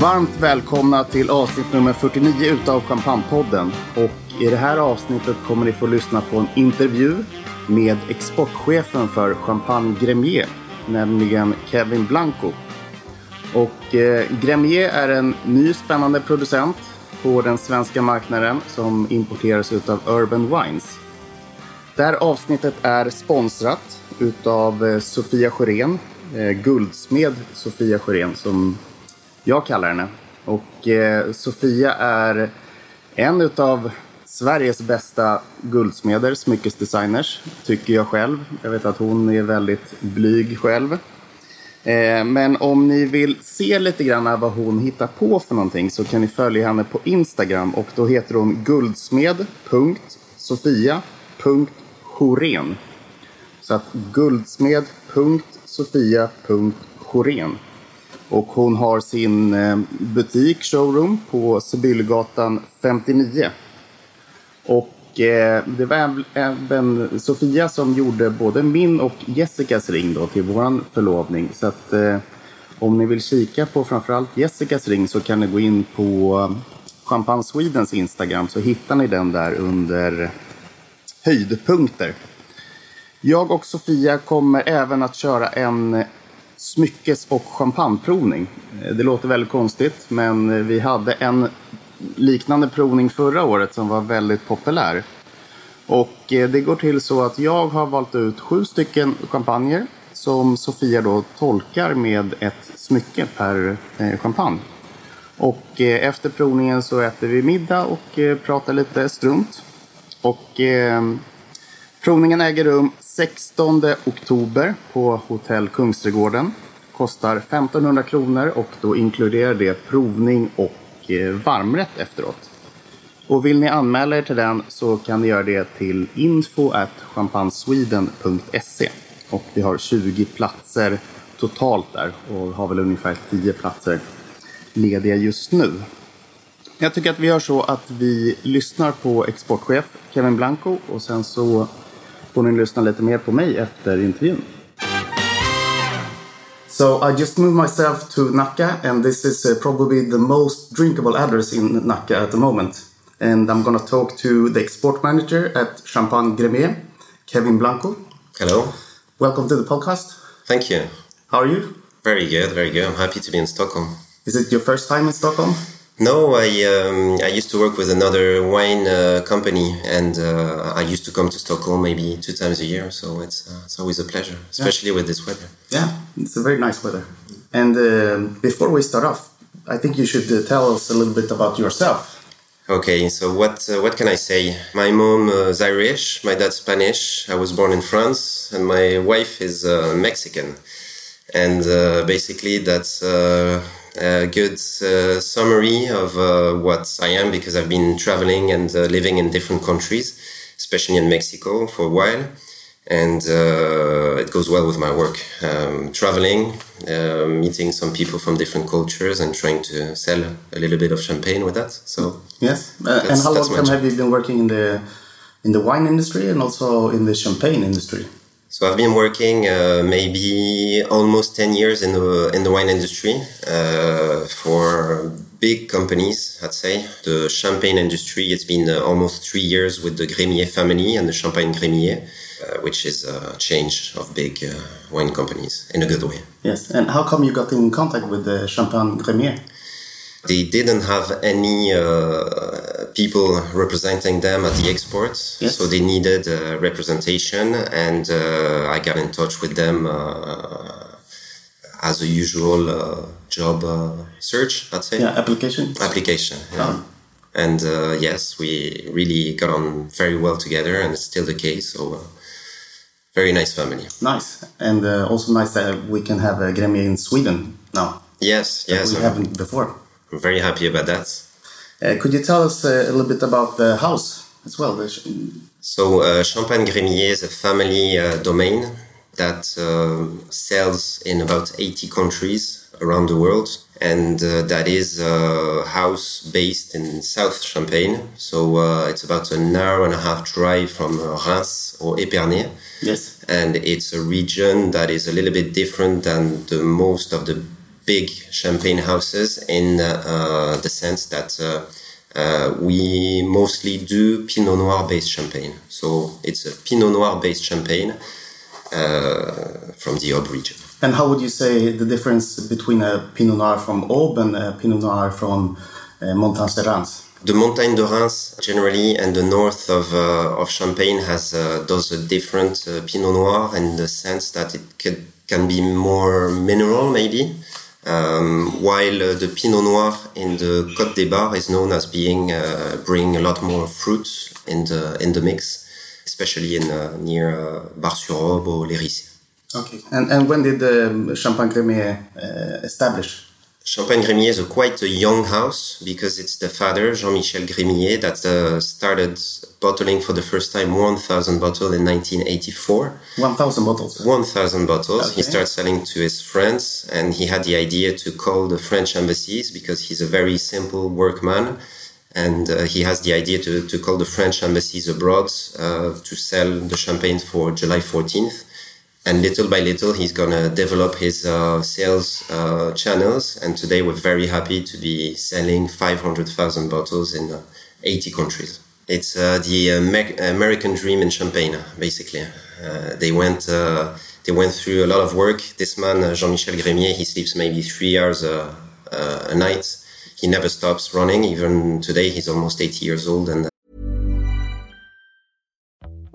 Varmt välkomna till avsnitt nummer 49 utav Champagnepodden. Och i det här avsnittet kommer ni få lyssna på en intervju med exportchefen för Champagne Gremier, nämligen Kevin Blanco. Och eh, Gremier är en ny spännande producent på den svenska marknaden som importeras utav Urban Wines. Det här avsnittet är sponsrat utav eh, Sofia Sjörén, eh, guldsmed Sofia Sjörén som jag kallar henne. Och eh, Sofia är en utav Sveriges bästa guldsmeder, smyckesdesigners, tycker jag själv. Jag vet att hon är väldigt blyg själv. Eh, men om ni vill se lite grann vad hon hittar på för någonting så kan ni följa henne på Instagram och då heter hon guldsmed.sofia.choren. Så att guldsmed.sofia.choren. Och hon har sin eh, butik, showroom, på Sibyllegatan 59. Och eh, det var även Sofia som gjorde både min och Jessicas ring då till vår förlovning. Så att eh, om ni vill kika på framförallt Jessicas ring så kan ni gå in på Champagne Swedens Instagram så hittar ni den där under höjdpunkter. Jag och Sofia kommer även att köra en smyckes och champagneprovning. Eh, det låter väldigt konstigt, men eh, vi hade en liknande provning förra året som var väldigt populär. Och eh, det går till så att jag har valt ut sju stycken champagner som Sofia då tolkar med ett smycke per champagne. Och efter provningen så äter vi middag och pratar lite strunt. Och provningen äger rum 16 oktober på Hotell Kungsträdgården. Kostar 1500 kronor och då inkluderar det provning och eh, varmrätt efteråt. Och vill ni anmäla er till den så kan ni göra det till info champagnesweden.se. Och vi har 20 platser totalt där och har väl ungefär 10 platser lediga just nu. Jag tycker att vi gör så att vi lyssnar på exportchef Kevin Blanco och sen så får ni lyssna lite mer på mig efter intervjun. So I just moved myself to Nacka and this is uh, probably the most drinkable address in Nacka at the moment. And I'm going to talk to the export manager at Champagne Gremier, Kevin Blanco. Hello. Welcome to the podcast. Thank you. How are you? Very good, very good. I'm happy to be in Stockholm. Is it your first time in Stockholm? No, I um, I used to work with another wine uh, company, and uh, I used to come to Stockholm maybe two times a year. So it's uh, it's always a pleasure, especially yeah. with this weather. Yeah, it's a very nice weather. And uh, before we start off, I think you should uh, tell us a little bit about yourself. Okay, so what uh, what can I say? My mom is Irish, my dad's Spanish. I was born in France, and my wife is Mexican. And basically, that's a good uh, summary of uh, what I am because I've been traveling and uh, living in different countries, especially in Mexico for a while. And it goes well with my work. Um, traveling, meeting some people from different cultures, and trying to sell a little bit of champagne with that. So yes, and how long time have you been working in the in the wine industry and also in the champagne industry? So I've been working uh, maybe almost 10 years in the, in the wine industry uh, for big companies, I'd say. The champagne industry, it's been uh, almost three years with the Gremillet family and the Champagne Gremillet, uh, which is a change of big uh, wine companies in a good way. Yes, and how come you got in contact with the Champagne Gremillet? They didn't have any uh, people representing them at the exports, yes. so they needed uh, representation, and uh, I got in touch with them uh, as a usual uh, job uh, search. I'd say. Yeah, application. Application. Yeah. Oh. And yes, we really got on very well together, and it's still the case. So very nice family. Nice, and uh, also nice that we can have a Gremillet in Sweden now. Yes, yes. We haven't before. I'm very happy about that. Uh, could you tell us uh, a little bit about the house as well? So, uh, Champagne Gremillet is a family uh, domain that uh, sells in about 80 countries around the world. And uh, that is a house based in South Champagne. So, it's about an hour and a half drive from Reims or Épernay. Yes. And it's a region that is a little bit different than the most of the big champagne houses in uh, the sense that uh, uh, we mostly do Pinot Noir based champagne. So it's a Pinot Noir based champagne uh, from the Aube region. And how would you say the difference between a Pinot Noir from Aube and a Pinot Noir from uh, Montagne de Reims? The Montagne de Reims generally and the north of, uh, of Champagne has uh, does a different uh, Pinot Noir in the sense that it could, can be more mineral maybe, um, while uh, the Pinot Noir in the Côte des Bar is known as being uh, bring a lot more fruit in the in the mix, especially in uh, near uh, Bar-sur-Aube or Riceys. Okay. And, and when did the Champagne Gremillet uh, establish? Champagne Gremillet is a quite a young house because it's the father, Jean-Michel Gremillet, that uh, started bottling for the first time 1,000 bottles in 1984. 1,000 bottles. 1,000 bottles. He Okay. started selling to his friends and he had the idea to call the French embassies because he's a very simple workman. And uh, he has the idea to, to call the French embassies abroad uh, to sell the champagne for July 14th. And little by little, he's gonna develop his uh, sales uh, channels. And today, we're very happy to be selling 500,000 bottles in uh, 80 countries. It's uh, the Amer- American dream in Champagne, basically. Uh, they went uh, they went through a lot of work. This man, uh, Jean-Michel Gremillet, he sleeps maybe three hours uh, uh, a night. He never stops running. Even today, he's almost 80 years old, and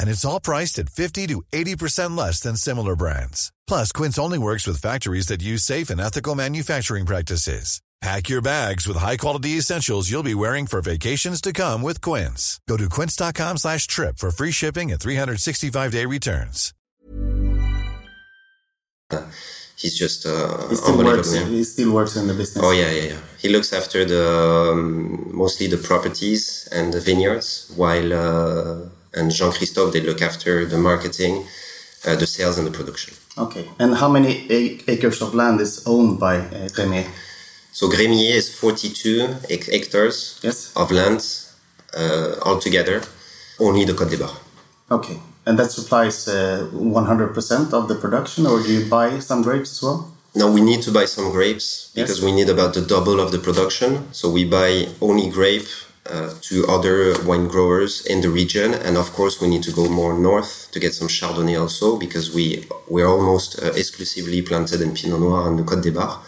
And it's all priced at 50 to 80% less than similar brands. Plus, Quince only works with factories that use safe and ethical manufacturing practices. Pack your bags with high-quality essentials you'll be wearing for vacations to come with Quince. Go to quince.com slash trip for free shipping and 365-day returns. he's just uh, He still, works, yeah. he still works in the business. Oh yeah, yeah, yeah. He looks after the um, mostly the properties and the vineyards, while uh, and Jean Christophe they look after the marketing, uh, the sales, and the production. Okay. And how many acres of land is owned by uh, Gremillet? So Gremillet is 42 hectares Yes. of land uh, altogether, only the Côte des Bar. Okay. And that supplies uh, 100% of the production, or do you buy some grapes as well? Now we need to buy some grapes because Yes. we need about the double of the production. So we buy only grape uh, to other wine growers in the region, and of course we need to go more north to get some Chardonnay also because we we're almost uh, exclusively planted in Pinot Noir on the Côte des Bar.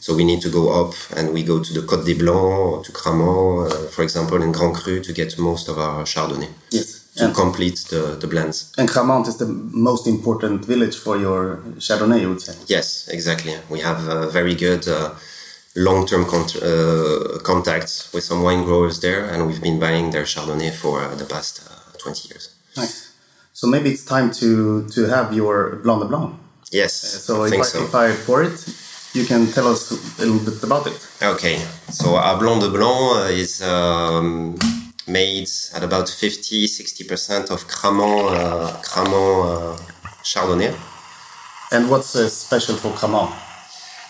So we need to go up and we go to the Côte des Blancs, to Cramant, uh, for example, in Grand Cru to get most of our Chardonnay Yes. to And, complete the, the blends. and Cramant is the most important village for your Chardonnay, you would say. Yes, exactly. We have uh, very good uh, long-term con- uh, contacts with some wine growers there, and we've been buying their Chardonnay for uh, the past uh, 20 years. Nice. So maybe it's time to, to have your Blanc de Blanc. Yes, So, I if, I, so. if I pour it, you can tell us a little bit about it. Okay, so our Blanc de Blanc uh, is um, made at about 50-60% of Cramant, uh, Cramant uh, Chardonnay. And what's uh, special for Cramant?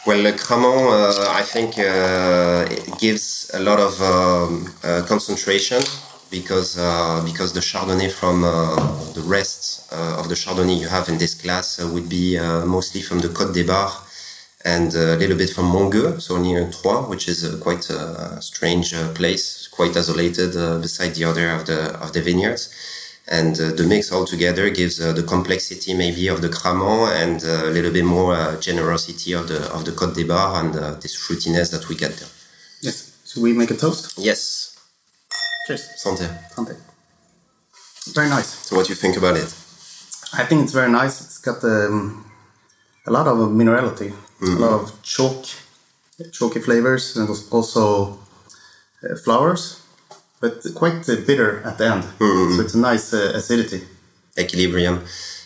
Well, uh, Cramant, uh, I think, uh, gives a lot of um, uh, concentration because uh, because the Chardonnay from uh, the rest uh, of the Chardonnay you have in this class would be mostly from the Côte des Bar and a little bit from Montgueux, so near Troyes, which is quite a strange place, quite isolated beside the other of the of the vineyards. And uh, the mix altogether gives uh, the complexity maybe of the Cramant and uh, a little bit more uh, generosity of the of the Côte des Bar and uh, this fruitiness that we get there. Yes. So we make a toast? Yes, Cheers. Santé. Santé. Very nice. So what do you think about it? I think it's very nice. It's got um, a lot of minerality, a lot of chalk, chalky flavors, and also uh, flowers, but quite bitter at the end. So it's a nice uh, acidity. Equilibrium.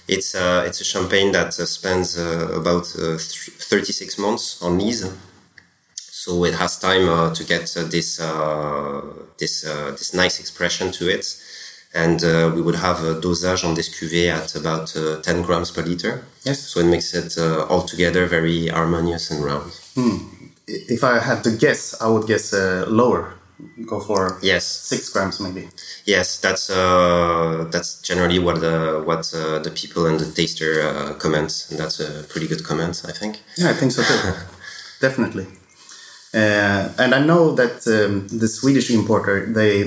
It's uh, it's a champagne that uh, spends uh, about uh, th- 36 months on lees. So it has time uh, to get uh, this uh, this uh, this nice expression to it, and uh, we would have a dosage on this cuvée at about uh, 10 grams per liter. Yes. So it makes it uh, altogether very harmonious and round. If I had to guess, I would guess uh, lower. Go for Yes. six grams maybe. Yes, that's uh, that's generally what the what uh, the people and the taster uh, comment, and that's a pretty good comment, I think. Yeah, I think so too. Definitely. Uh, and I know that um, the Swedish importer they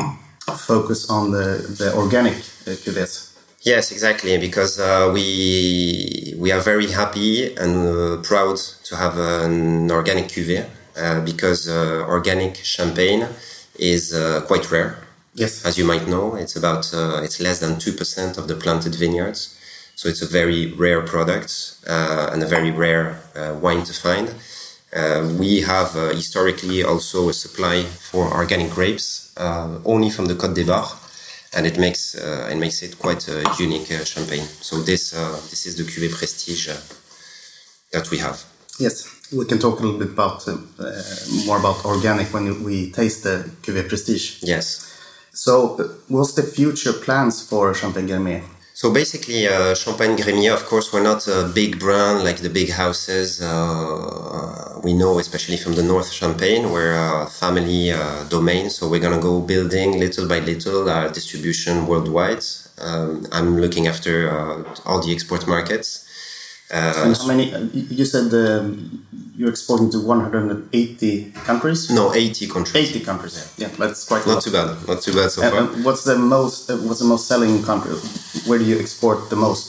focus on the the organic uh, cuvées. Yes, exactly, because uh, we we are very happy and uh, proud to have an organic cuvée uh, because uh, organic champagne is uh, quite rare. Yes. As you might know, it's about uh, it's less than two percent of the planted vineyards, so it's a very rare product uh, and a very rare uh, wine to find. Uh, we have uh, historically also a supply for organic grapes uh, only from the Côte d'Ivoire, and it makes uh, it makes it quite a unique uh, champagne. So this uh, this is the cuvée prestige that we have. Yes. We can talk a little bit about uh, uh, more about organic when we taste the Cuvée Prestige. Yes. So, uh, what's the future plans for Champagne Gourmet? So basically, uh, Champagne Gremillet, of course, we're not a big brand like the big houses uh, we know, especially from the North Champagne. We're a family uh, domain, so we're gonna go building little by little our distribution worldwide. Um, I'm looking after uh, all the export markets. Uh, And how many? uh, you said um, you're exporting to 180 countries. no, 80 countries. 80 countries. Yeah, that's quite a Not too bad. Not too bad so And, far. uh, what's the most? Uh, what's the most selling country? Where do you export the most?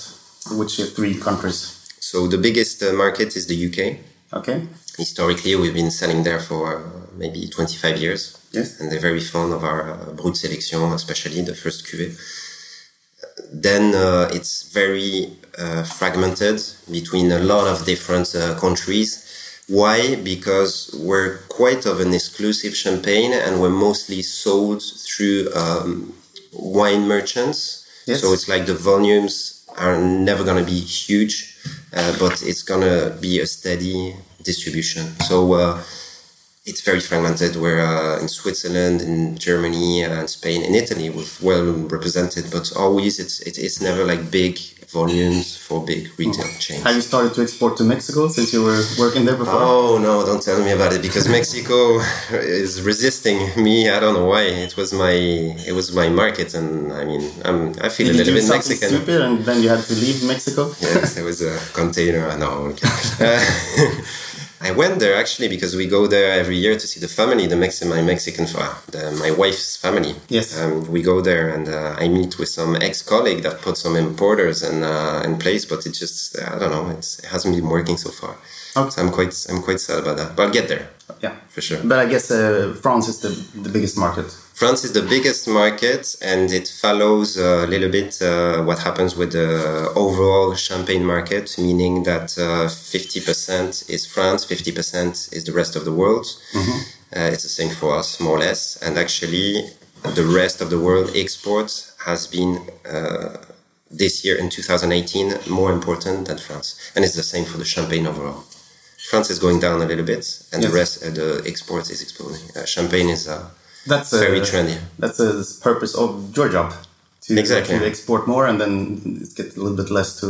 Which three countries? So the biggest uh, market is the UK. Okay. Historically, we've been selling there for uh, maybe 25 years. Yes. And they're very fond of our uh, Brut Sélection, especially the first cuvée. Then uh, it's very fragmented between a lot of different uh, countries. Why? Because we're quite of an exclusive champagne and we're mostly sold through um, wine merchants. Yes. So it's like the volumes are never going to be huge, uh, but it's going to be a steady distribution. So uh, it's very fragmented. We're uh, in Switzerland, in Germany, and Spain, in Italy, we're well represented, but always it's it, it's never like big volumes for big hmm. retail chains. Have you started to export to Mexico since you were working there before? Oh no! Don't tell me about it because Mexico is resisting me. I don't know why. It was my it was my market, and I mean I'm I feel Did a little bit Mexican. stupid and then you had to leave Mexico? yes, there was a container. I know. okay. I went there actually because we go there every year to see the family, the Mexican, my Mexican, the, my wife's family. Yes. Um, we go there and uh, I meet with some ex-colleague that put some importers in, uh, in place, but it just, I don't know, it's, it hasn't been working so far. Okay. So I'm quite, I'm quite sad about that, but I'll get there Yeah. for sure. But I guess uh, France is the, the biggest market. France is the biggest market, and it follows a little bit uh, what happens with the overall champagne market, meaning that uh, 50% is France, 50% is the rest of the world. Uh, it's the same for us, more or less. And actually, the rest of the world exports has been uh, this year in 2018 more important than France, and it's the same for the champagne overall. France is going down a little bit, and Yes. the rest, uh, the exports is exploding. Uh, champagne is uh, That's very uh, trendy. That's the purpose of your job. To Exactly. actually export more and then it get a little bit less to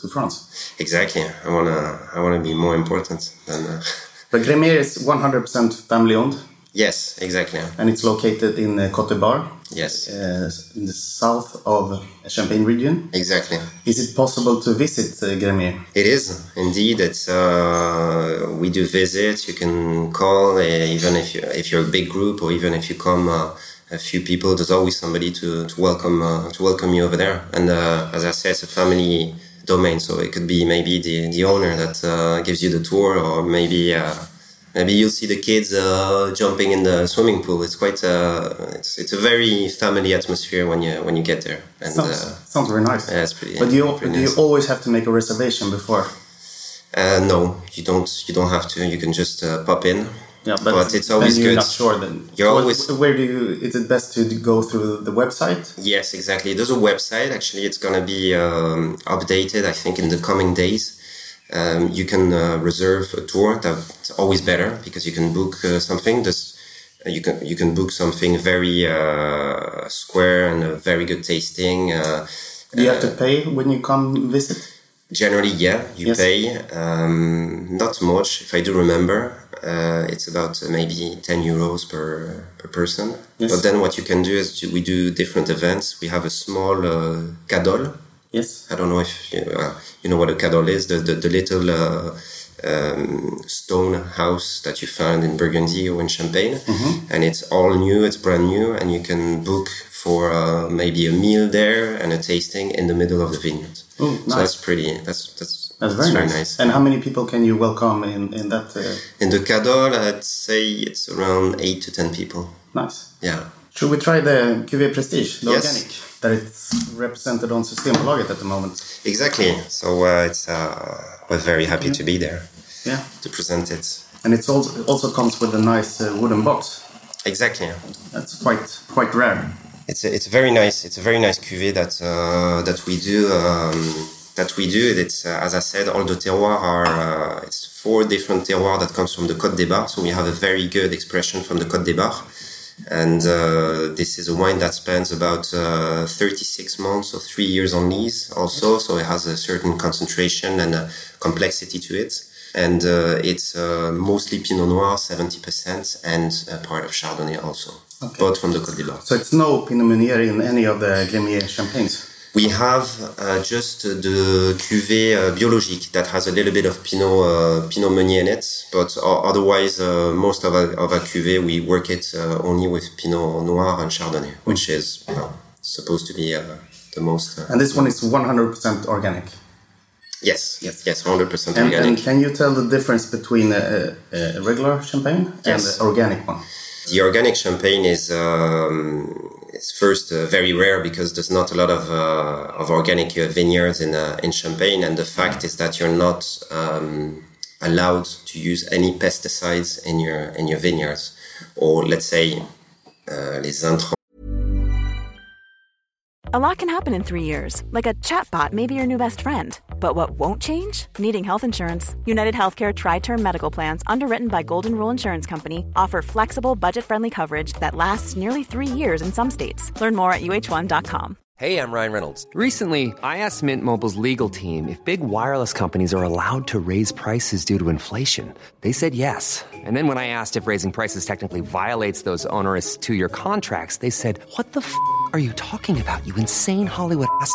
to France. Exactly. I wanna I wanna be more important than. Uh, But Gremillet is 100% family owned yes, exactly. and it's located in uh, Côte d'Ivoire, Yes, uh, in the south of Champagne region. exactly. Is it possible to visit uh, Gremillet? It is indeed. It's uh, we do visits. You can call uh, even if you if you're a big group or even if you come uh, a few people. There's always somebody to to welcome uh, to welcome you over there. And uh, as I said, it's a family domain, so it could be maybe the the owner that uh, gives you the tour, or maybe. Maybe you'll see the kids uh, jumping in the swimming pool. It's quite uh, it's it's a very family atmosphere when you when you get there. And Sounds, uh, sounds very nice. yeah, it's pretty. But do you, pretty do you always have to make a reservation before? Uh, no, you don't. You don't have to. You can just uh, pop in. Yeah, but, But it's always then you're good. not sure then. You're always- wh- Where do you? Is it best to go through the website? Yes, exactly. There's a website. Actually, it's gonna be um, updated. I think in the coming days. Um, you can uh, reserve a tour. That's always better because you can book uh, something. This, uh, you can you can book something very uh, square and a very good tasting. Uh, Do you have to pay when you come visit? Generally, yeah, you Yes. pay. Um, not much, if I do remember. Uh, it's about uh, maybe 10 euros per, per person. Yes. But then what you can do is to, we do different events. We have a small uh, cadole. Yes. I don't know if you, uh, you know what a cadole is, the, the, the little uh, um, stone house that you find in Burgundy or in Champagne. Mm-hmm. And it's all new, it's brand new, and you can book for uh, maybe a meal there and a tasting in the middle of the vineyard. Oh, So that's pretty, that's, that's, That's very, nice. And how many people can you welcome in, in that? Uh, In the Cadole, I'd say it's around 8 to 10 people. nice. Yeah. Should we try the Cuvée Prestige, the Yes. organic, that it's represented on Systembolaget at the moment? Exactly. So uh, it's uh, we're very happy to be there Yeah. to present it. And it's also also comes with a nice uh, wooden box. Exactly. That's quite quite rare. It's a, it's a very nice it's a very nice cuvée that uh, that we do um, that we do. It's uh, as I said, all the terroirs are uh, it's four different terroirs that comes from the Côte des Bars. So we have a very good expression from the Côte des Bars. And uh, this is a wine that spends about uh, 36 months or three years on lees also. So it has a certain concentration and a complexity to it. And uh, it's uh, mostly Pinot Noir, 70%, and a part of Chardonnay also. Both from the Côte Bars. So it's no Pinot Meunier in any of the Gremillet champagnes. We have uh, just the cuvée uh, biologique that has a little bit of Pinot uh, Pinot Meunier in it, but otherwise uh, most of our, of our cuvée we work it uh, only with Pinot Noir and Chardonnay, which is supposed to be uh, the most. Uh, And this one is 100% organic. yes, yes, yes, hundred percent And, organic. and can you tell the difference between a, a, regular champagne Yes. and the organic one? The organic champagne is um, is first uh, very rare because there's not a lot of uh, of organic uh, vineyards in uh, in Champagne, and the fact is that you're not um, allowed to use any pesticides in your in your vineyards, or let's say uh, les intrants. A lot can happen in three years, like a chatbot may be your new best friend. But what won't change? Needing health insurance. United Healthcare Tri Term Medical Plans, underwritten by Golden Rule Insurance Company, offer flexible, budget friendly coverage that lasts nearly three years in some states. Learn more at uh1.com. Hey, I'm Ryan Reynolds. Recently, I asked Mint Mobile's legal team if big wireless companies are allowed to raise prices due to inflation. They said yes. And then when I asked if raising prices technically violates those onerous two year contracts, they said, What the f are you talking about, you insane Hollywood ass?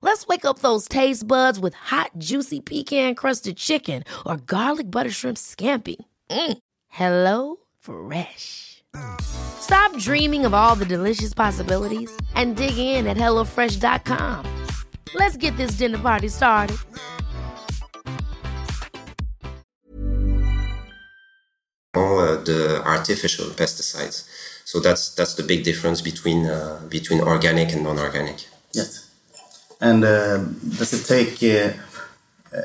Let's wake up those taste buds with hot, juicy pecan crusted chicken or garlic butter shrimp scampi. Mm. Hello Fresh. Stop dreaming of all the delicious possibilities and dig in at HelloFresh.com. Let's get this dinner party started. uh, the artificial pesticides. So that's that's the big difference between uh, between organic and non-organic. Yes. And uh, does it take uh,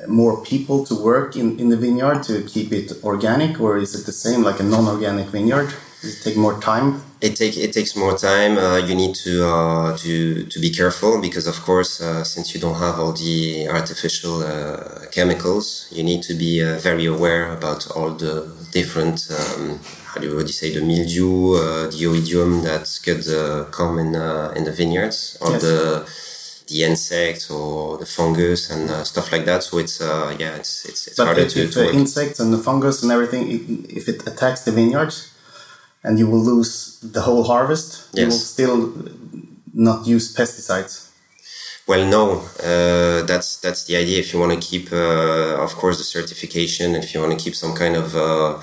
more people to work in, in the vineyard to keep it organic, or is it the same like a non-organic vineyard? Does it take more time? It take it takes more time. Uh, you need to uh, to to be careful because, of course, uh, since you don't have all the artificial uh, chemicals, you need to be uh, very aware about all the different. Um, how do you, say the mildew, uh, the oidium that could uh, come in uh, in the vineyards, or Yes. the the insects or the fungus and uh, stuff like that. So it's uh, yeah, it's it's, it's But harder if, to, if to the insects and the fungus and everything, if it attacks the vineyards, and you will lose the whole harvest, you will still not use pesticides. Well, no, uh, that's that's the idea. If you want to keep, uh, of course, the certification, if you want to keep some kind of uh,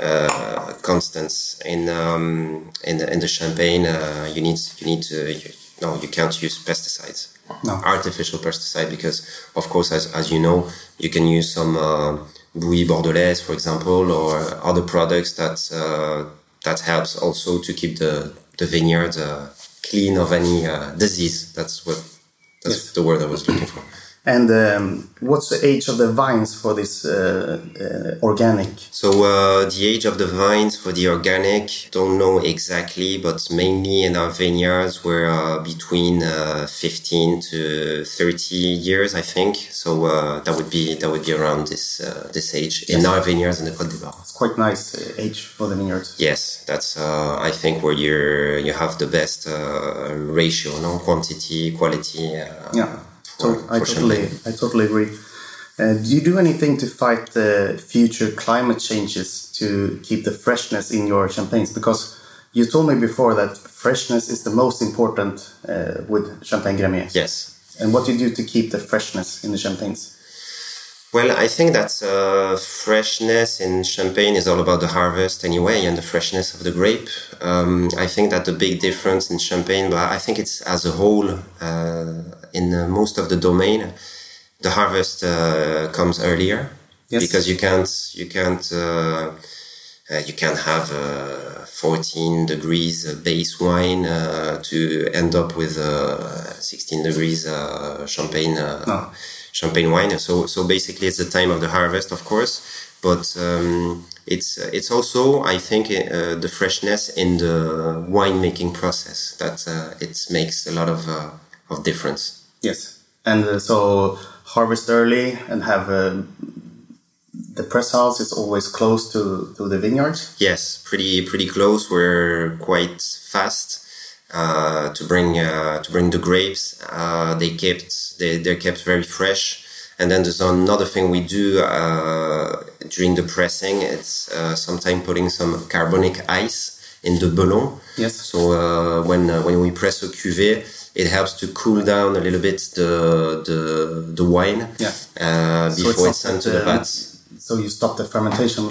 uh, constants in um, in the in the champagne, uh, you need you need to you, no, you can't use pesticides, No. artificial pesticide, because of course, as as you know, you can use some uh, bouillie bordelaise, for example, or other products that uh, that helps also to keep the the vineyard uh, clean of any uh, disease. That's what that's Yes. the word I was looking for. And um, what's the age of the vines for this uh, uh, organic? So uh, the age of the vines for the organic, don't know exactly, but mainly in our vineyards we're uh, between uh, 15 to 30 years, I think. So uh, that would be that would be around this uh, this age in our vineyards in the Côte d'Ivoire. It's quite nice uh, age for the vineyards. Yes, that's uh, I think where you you have the best uh, ratio, no quantity, quality. Uh, Yeah, I totally. I totally agree. Uh, do you do anything to fight the future climate changes to keep the freshness in your champagnes? Because you told me before that freshness is the most important uh, with Champagne Gremillet. Yes. And what do you do to keep the freshness in the champagnes? Well, I think that uh, freshness in champagne is all about the harvest anyway, and the freshness of the grape. Um, I think that the big difference in champagne, but I think it's as a whole uh, in uh, most of the domain, the harvest uh, comes earlier Yes. because you can't you can't uh, uh, you can't have uh, 14 degrees base wine uh, to end up with uh, 16 degrees uh, champagne uh, No. champagne wine. So so basically, it's the time of the harvest, of course, but um, it's it's also I think uh, the freshness in the winemaking process that uh, it makes a lot of uh, of difference. Yes. And uh, so harvest early and have uh, the press house is always close to, to the vineyards. Yes, pretty pretty close. We're quite fast uh, to bring uh, to bring the grapes. Uh, they kept they they're kept very fresh. And then there's another thing we do uh, during the pressing. It's uh, sometimes putting some carbonic ice in the belon. Yes. So uh, when uh, when we press a cuvée, it helps to cool down a little bit the the the wine Yeah. uh, So before not it's sent to the vats. So you stop the fermentation.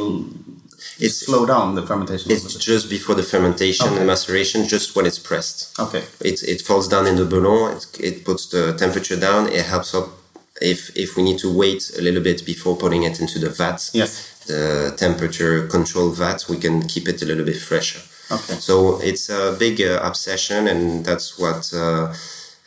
It's- slow down the fermentation. It's just before the fermentation Okay. and maceration, just when it's pressed. Okay. It, it falls down in the bouillon. It, it puts the temperature down. It helps up if if we need to wait a little bit before putting it into the vat. Yes. The temperature control vat, we can keep it a little bit fresher. Okay. So it's a big uh, obsession, and that's what uh,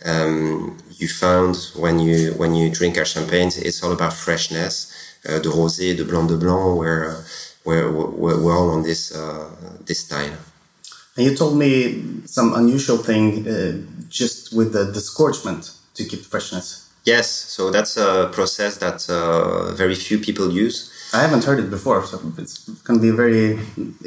um, you found when you when you drink our champagnes. It's all about freshness. Uh, the rosé, the blanc de blanc, we're, uh, we're, we're, we're all on this uh, this style. And you told me some unusual thing uh, just with the disgorgement to keep freshness. Yes, so that's a process that uh, very few people use. I haven't heard it before, so it's going to be very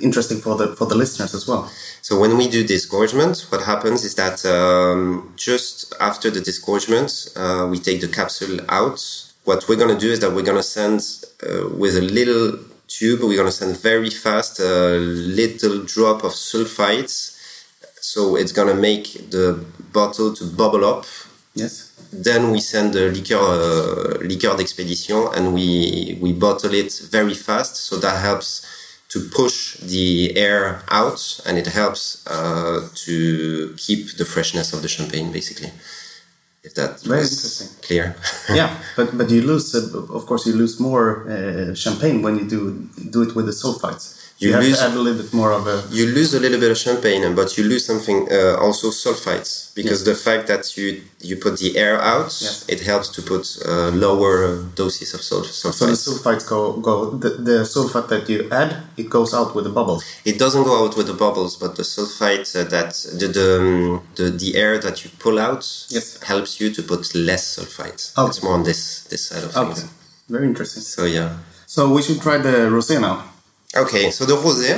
interesting for the for the listeners as well. So when we do disgorgement, what happens is that um, just after the disgorgement, uh, we take the capsule out. What we're going to do is that we're going to send uh, with a little tube, we're going to send very fast a little drop of sulfites. So it's going to make the bottle to bubble up. Yes. Then we send the liqueur, uh, liqueur d'expédition and we, we bottle it very fast. So that helps to push the air out and it helps uh, to keep the freshness of the champagne, basically. If that Very interesting. clear. yeah, but but you lose, uh, of course, you lose more uh, champagne when you do do it with the sulfites. You, You have lose- to add a little bit more of a. you lose a little bit of champagne, but you lose something uh, also sulfites because Yes. the fact that you you put the air out, Yes. it helps to put uh, lower doses of sul- So the sulfites. sulfites go go the, the sulfite that you add it goes out with the bubbles. It doesn't go out with the bubbles, but the sulfite uh, that the the, um, the the air that you pull out Yes. helps you to put less sulfite. Okay. It's more on this this side of Okay, things. very interesting. So yeah. So we should try the rosé now. Okay, so the rosé.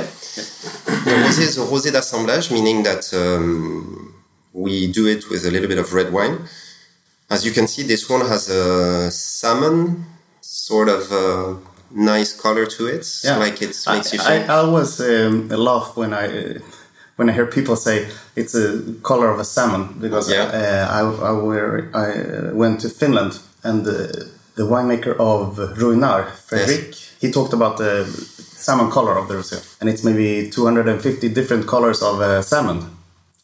The rosé is a rosé d'assemblage, meaning that um, we do it with a little bit of red wine. As you can see, this one has a salmon sort of uh, nice color to it. Yeah, Like it I, makes you I, think. I always um, laugh when I uh, when I hear people say it's a color of a salmon because Yeah. uh, I I, were, I uh, went to Finland and the, the winemaker of Ruinart, Fredrik, he talked about the salmon color of the rosé, and it's maybe 250 different colors of uh, salmon.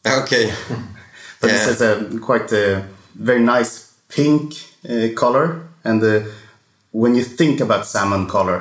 okay. But Yeah. this is a quite a very nice pink uh, color, and uh, when you think about salmon color,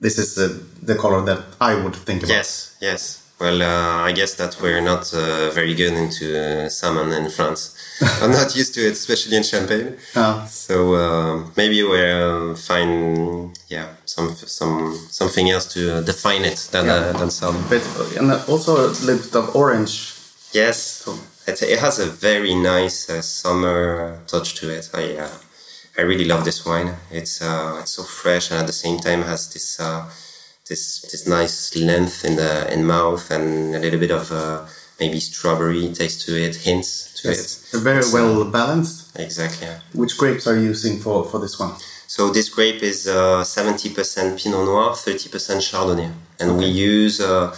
this is uh, the color that I would think about. Yes, yes. Well, uh, I guess that we're not uh, very good into uh, salmon in France. I'm not used to it, especially in Champagne. Oh. So uh, maybe we'll find yeah some some something else to define it than uh, than salmon. But and also a little bit of orange. Yes, it, it has a very nice uh, summer touch to it. I uh, I really love this wine. It's uh, it's so fresh and at the same time has this uh, this this nice length in the in mouth and a little bit of uh, maybe strawberry taste to it, hints to Yes. it. They're very well uh, balanced. exactly. yeah. Which grapes are you using for, for this one? So this grape is uh, 70% Pinot Noir, 30% Chardonnay, and we use uh,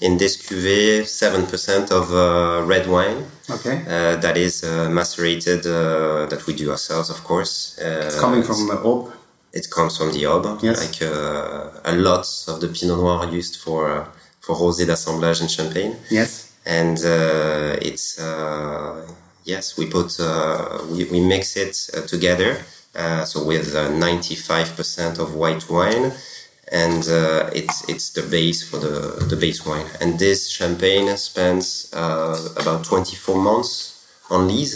in this cuvée 7% of uh, red wine. Okay. Uh, that is uh, macerated, uh, that we do ourselves, of course. Uh, It's coming from uh, Aube. It comes from the Aube. Yes. Like uh, a lot of the Pinot Noir are used for uh, for rosé d'assemblage in Champagne, Yes. and uh, it's uh, yes, we put uh, we we mix it uh, together. Uh, so with uh, 95% of white wine, and uh, it's it's the base for the the base wine. And this champagne spends uh, about 24 months on lees.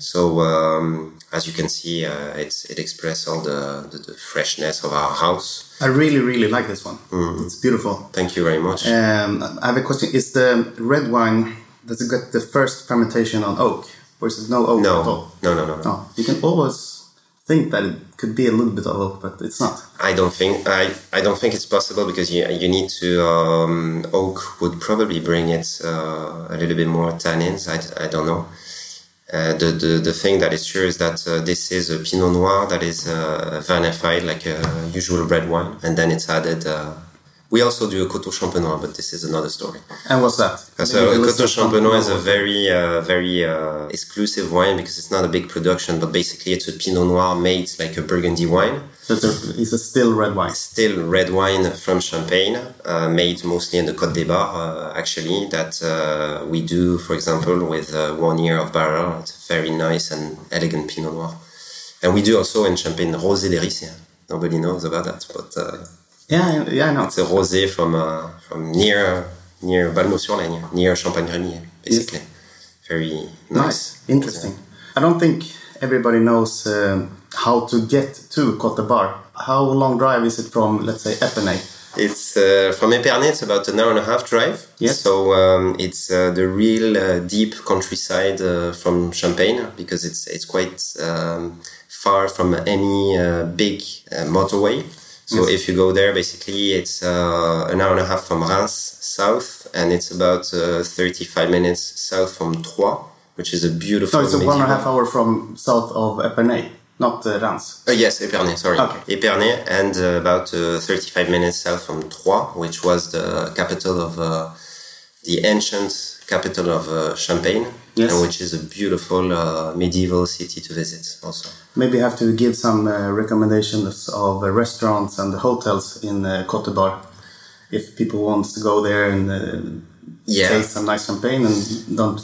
So um, as you can see, uh, it's it expresses all the, the the freshness of our house. I really, really like this one. Mm. It's beautiful. Thank you very much. Um, I have a question. Is the red wine, does it get the first fermentation on oak? Or is it no oak at no, all? no, no, no, no. No. You can always think that it could be a little bit of oak, but it's not. I don't think I, I don't think it's possible because you you need to um, oak would probably bring it uh, a little bit more tannins. I, I don't know. Uh, the, the the thing that is sure is that uh, this is a Pinot Noir that is uh, vinified like a usual red wine, and then it's added. Uh, we also do a Coteaux Champenois, but this is another story. And what's that? So Maybe Coteaux Champenois is a very, uh, very uh, exclusive wine because it's not a big production, but basically it's a Pinot Noir made like a Burgundy wine. So it's a, it's a still red wine. Still red wine from Champagne, uh, made mostly in the Côte des Bar, uh, actually, that uh, we do, for example, with uh, one year of barrel. It's a very nice and elegant Pinot Noir. And we do also in Champagne Rosé des Riceys. Nobody knows about that, but uh, Yeah, yeah, I know. it's a rosé from uh, from near near Balnot-sur-Laignes, near Champagne-Gremillet, basically. Very nice. Nice, interesting. I don't think everybody knows um, how to get to Cote Bar. How long drive is it from, let's say, Epernay? It's uh, from Epernay. It's about an hour and a half drive. Yes. So um, it's uh, the real uh, deep countryside uh, from Champagne because it's it's quite um, far from any uh, big uh, motorway. So Yes. if you go there, basically it's uh, an hour and a half from Reims south, and it's about uh, 35 minutes south from Troyes, which is a beautiful. No, it's a one and a medieval- hour from south of Epernay, not uh, Reims. Uh, yes, Épernay, sorry. Okay. Épernay, and uh, about uh, 35 minutes south from Troyes, which was the capital of uh, the ancient capital of uh, Champagne, Yes. and which is a beautiful uh, medieval city to visit also. Maybe have to give some uh, recommendations of uh, restaurants and hotels in uh. If people want to go there and uh, Yeah. taste some nice champagne and don't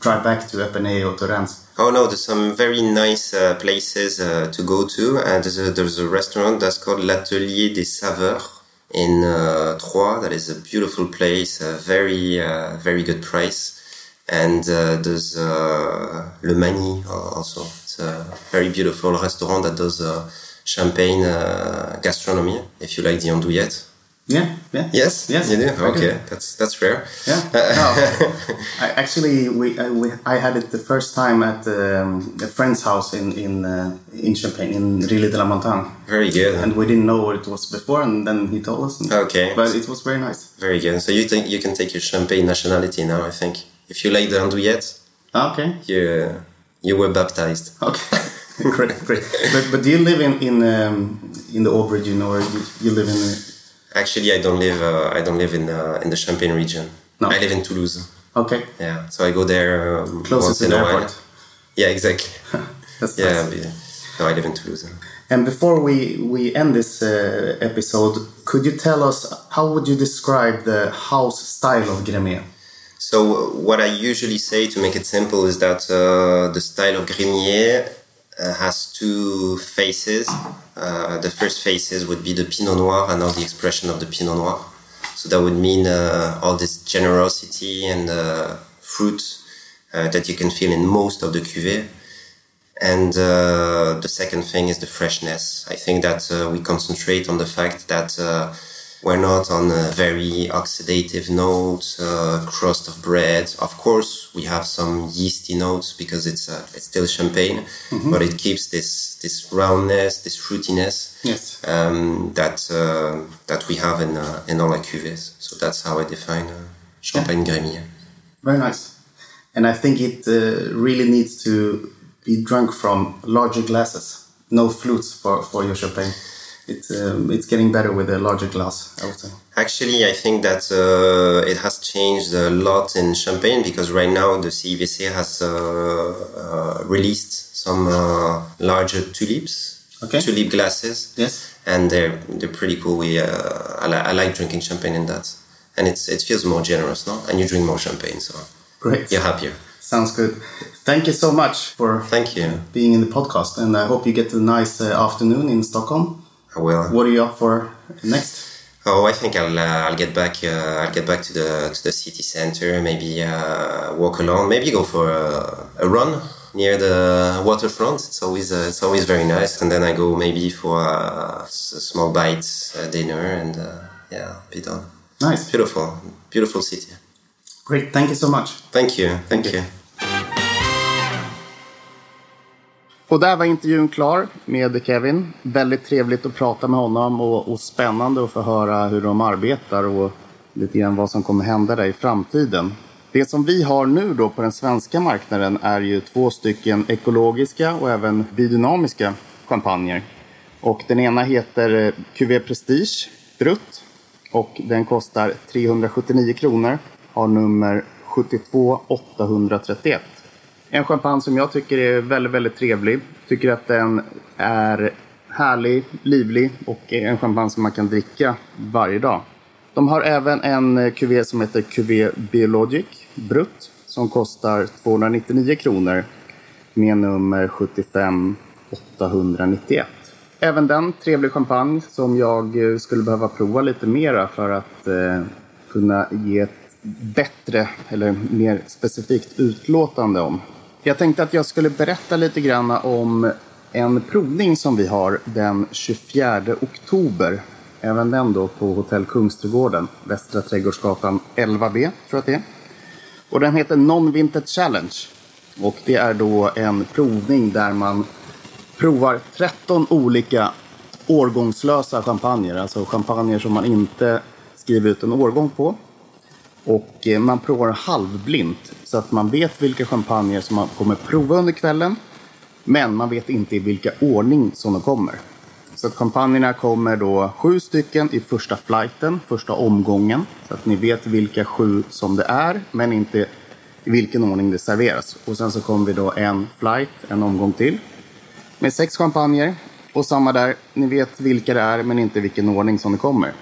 drive back to Epernay or to. Oh no, there's some very nice uh, places uh, to go to, and there's a, there's a restaurant that's called l'Atelier des Saveurs in uh, Troyes. That is a beautiful place, a very uh, very good price, and uh, there's uh, Le Magny uh, also. It's a very beautiful restaurant that does uh, champagne uh, gastronomy. If you like the andouillette. Yeah, yeah. Yes, Yes, you do. I do. Okay, that's that's rare. Yeah. No. I, actually, we, I, we I had it the first time at um, a friend's house in in uh, in Champagne in Rille de la Montagne, Very good. and we didn't know what it was before, and then he told us. and- Okay. But it was very nice. Very good. So you think you can take your champagne nationality now? I think if you like the andouillette, Ah, Okay. you you were baptized. Okay. great, great. But but do you live in in um, in the Aube region or you, you live in? Uh, Actually, I don't live. Uh, I don't live in uh, in the Champagne region. No. I live in Toulouse. okay. Yeah, so I go there um, Closer once to in the a while. airport. Yeah, exactly. That's yeah, nice. but- no, I live in Toulouse. And before we we end this uh, episode, could you tell us how would you describe the house style of Gremillet? So what I usually say to make it simple is that uh, the style of Gremillet uh, has two faces. Uh, the first faces would be the Pinot Noir and all the expression of the Pinot Noir. So that would mean uh, all this generosity and uh, fruit that you can feel in most of the cuvée. And the second thing is the freshness. I think that we concentrate on the fact that we're not on a very oxidative notes, uh, crust of bread. Of course, we have some yeasty notes because it's uh, it's still champagne, but it keeps this this roundness, this fruitiness Yes. um, that uh, that we have in uh, in all our cuvées. So that's how I define uh, champagne Gremillet. Very nice. And I think it uh, really needs to be drunk from larger glasses. No flutes for, for your champagne. It's um, it's getting better with a larger glass, I would say. Actually, I think that uh, it has changed a lot in Champagne because right now the CIVC has uh, uh, released some uh, larger tulips, Okay. tulip glasses, Yes. and they're they're pretty cool. We uh, I, li- I like drinking champagne in that, and it's it feels more generous, no? And you drink more champagne, so Great. you're happier. Sounds good. Thank you so much for Thank you. being in the podcast, and I hope you get a nice uh, afternoon in Stockholm. I will. What are you up for next? Oh, I think I'll uh, I'll get back uh, I'll get back to the to the city center. Maybe uh, walk along. Maybe go for a, a run near the waterfront. It's always uh, it's always very nice. And then I go maybe for a, a small bite uh, dinner and uh, yeah, be done. Nice. Beautiful, beautiful city. Great. Thank you so much. Thank you, thank you. Och där var intervjun klar med Kevin. Väldigt trevligt att prata med honom och, och spännande att få höra hur de arbetar och lite grann vad som kommer hända där i framtiden. Det som vi har nu då på den svenska marknaden är ju två stycken ekologiska och även biodynamiska champagner. Och den ena heter eh, QV Prestige Brutt och den kostar 379 kronor. Har nummer 72 831. En champagne som jag tycker är väldigt, väldigt trevlig. Tycker att den är härlig, livlig och är en champagne som man kan dricka varje dag. De har även en cuvée som heter Cuvée Biologic Brut som kostar 299 kronor med nummer 75 891. Även den trevlig champagne som jag eh, skulle behöva prova lite mera för att eh, kunna ge ett bättre eller mer specifikt utlåtande om. Jag tänkte att jag skulle berätta lite grann om en provning som vi har den 24 oktober. Även den då på Hotell Kungsträdgården, Västra Trädgårdsgatan 11B, tror jag att det är. Och den heter Non-Vintage Challenge. Och det är då en provning där man provar 13 olika årgångslösa champagner. Alltså champagner som man inte skriver ut en årgång på. Och eh, man provar halvblint så att man vet vilka champagner som man kommer prova under kvällen. Men man vet inte i vilka ordning som de kommer. Så att champagnerna kommer då sju stycken i första flighten, första omgången. Så att ni vet vilka sju som det är, men inte i vilken ordning det serveras. Och sen så kommer vi då en flight, en omgång till. Med sex champagner. Och samma där, ni vet vilka det är, men inte i vilken ordning som det kommer.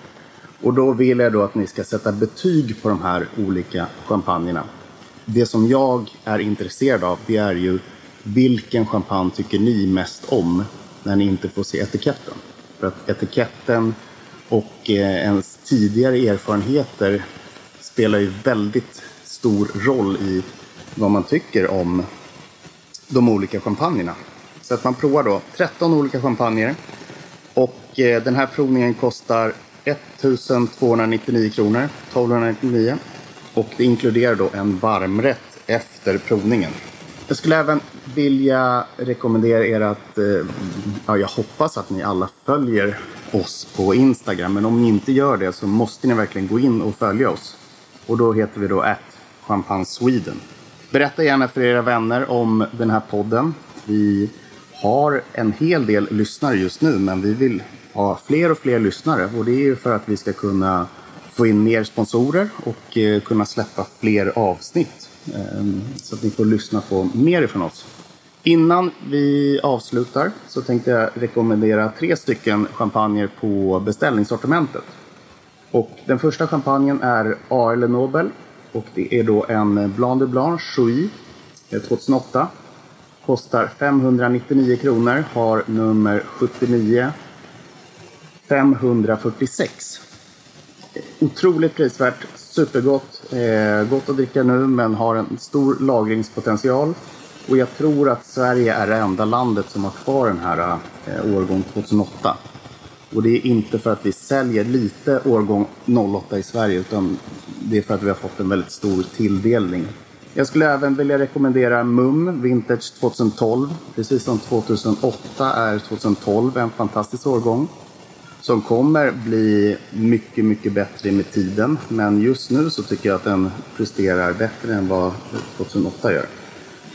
Och då vill jag då att ni ska sätta betyg på de här olika champagnerna. Det som jag är intresserad av, det är ju vilken champagne tycker ni mest om när ni inte får se etiketten? För att etiketten och eh, ens tidigare erfarenheter spelar ju väldigt stor roll i vad man tycker om de olika champagnerna. Så att man provar då 13 olika champagner. Och eh, den här provningen kostar 1299 kronor, 1299. Och det inkluderar då en varmrätt efter provningen. Jag skulle även vilja rekommendera er att, eh, ja, jag hoppas att ni alla följer oss på Instagram. Men om ni inte gör det så måste ni verkligen gå in och följa oss. Och då heter vi då att Champagne Sweden. Berätta gärna för era vänner om den här podden. Vi har en hel del lyssnare just nu, men vi vill ha fler och fler lyssnare. Och det är ju för att vi ska kunna få in mer sponsorer och eh, kunna släppa fler avsnitt. Ehm, så att ni får lyssna på mer ifrån oss. Innan vi avslutar så tänkte jag rekommendera tre stycken champagner på beställningssortimentet. Och den första champagnen är A.L. Nobel och det är då en Blanc de Blanc Chouy 2008. Eh, Kostar 599 kronor, har nummer 79 546. Otroligt prisvärt, supergott. Eh, gott att dricka nu men har en stor lagringspotential. Och jag tror att Sverige är det enda landet som har kvar den här eh, årgång 2008. Och det är inte för att vi säljer lite årgång 08 i Sverige utan det är för att vi har fått en väldigt stor tilldelning. Jag skulle även vilja rekommendera MUM Vintage 2012. Precis som 2008 är 2012 en fantastisk årgång. Som kommer bli mycket, mycket bättre med tiden. Men just nu så tycker jag att den presterar bättre än vad 2008 gör.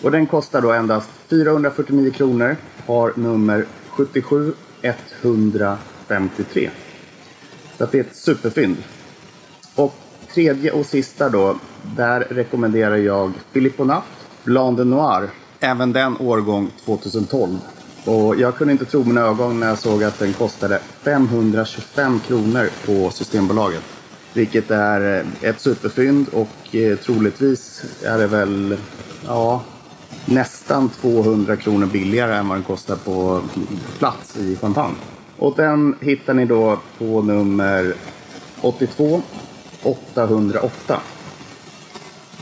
Och den kostar då endast 449 kronor. Har nummer 77 153. Så att det är ett superfynd. Och tredje och sista då, där rekommenderar jag Philippe Bonat, Blanc de Noir. Även den årgång 2012. Och jag kunde inte tro mina ögon när jag såg att den kostade 525 kronor på Systembolaget. Vilket är eh, ett superfynd och eh, troligtvis är det väl, ja, nästan 200 kronor billigare än vad den kostar på plats i Champagne. Och den hittar ni då på nummer 82 808.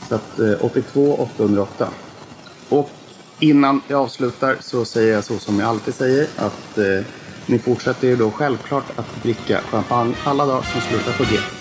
Så att eh, 82 808. Och innan jag avslutar så säger jag så som jag alltid säger att eh, ni fortsätter ju då självklart att dricka champagne alla dagar som slutar på G.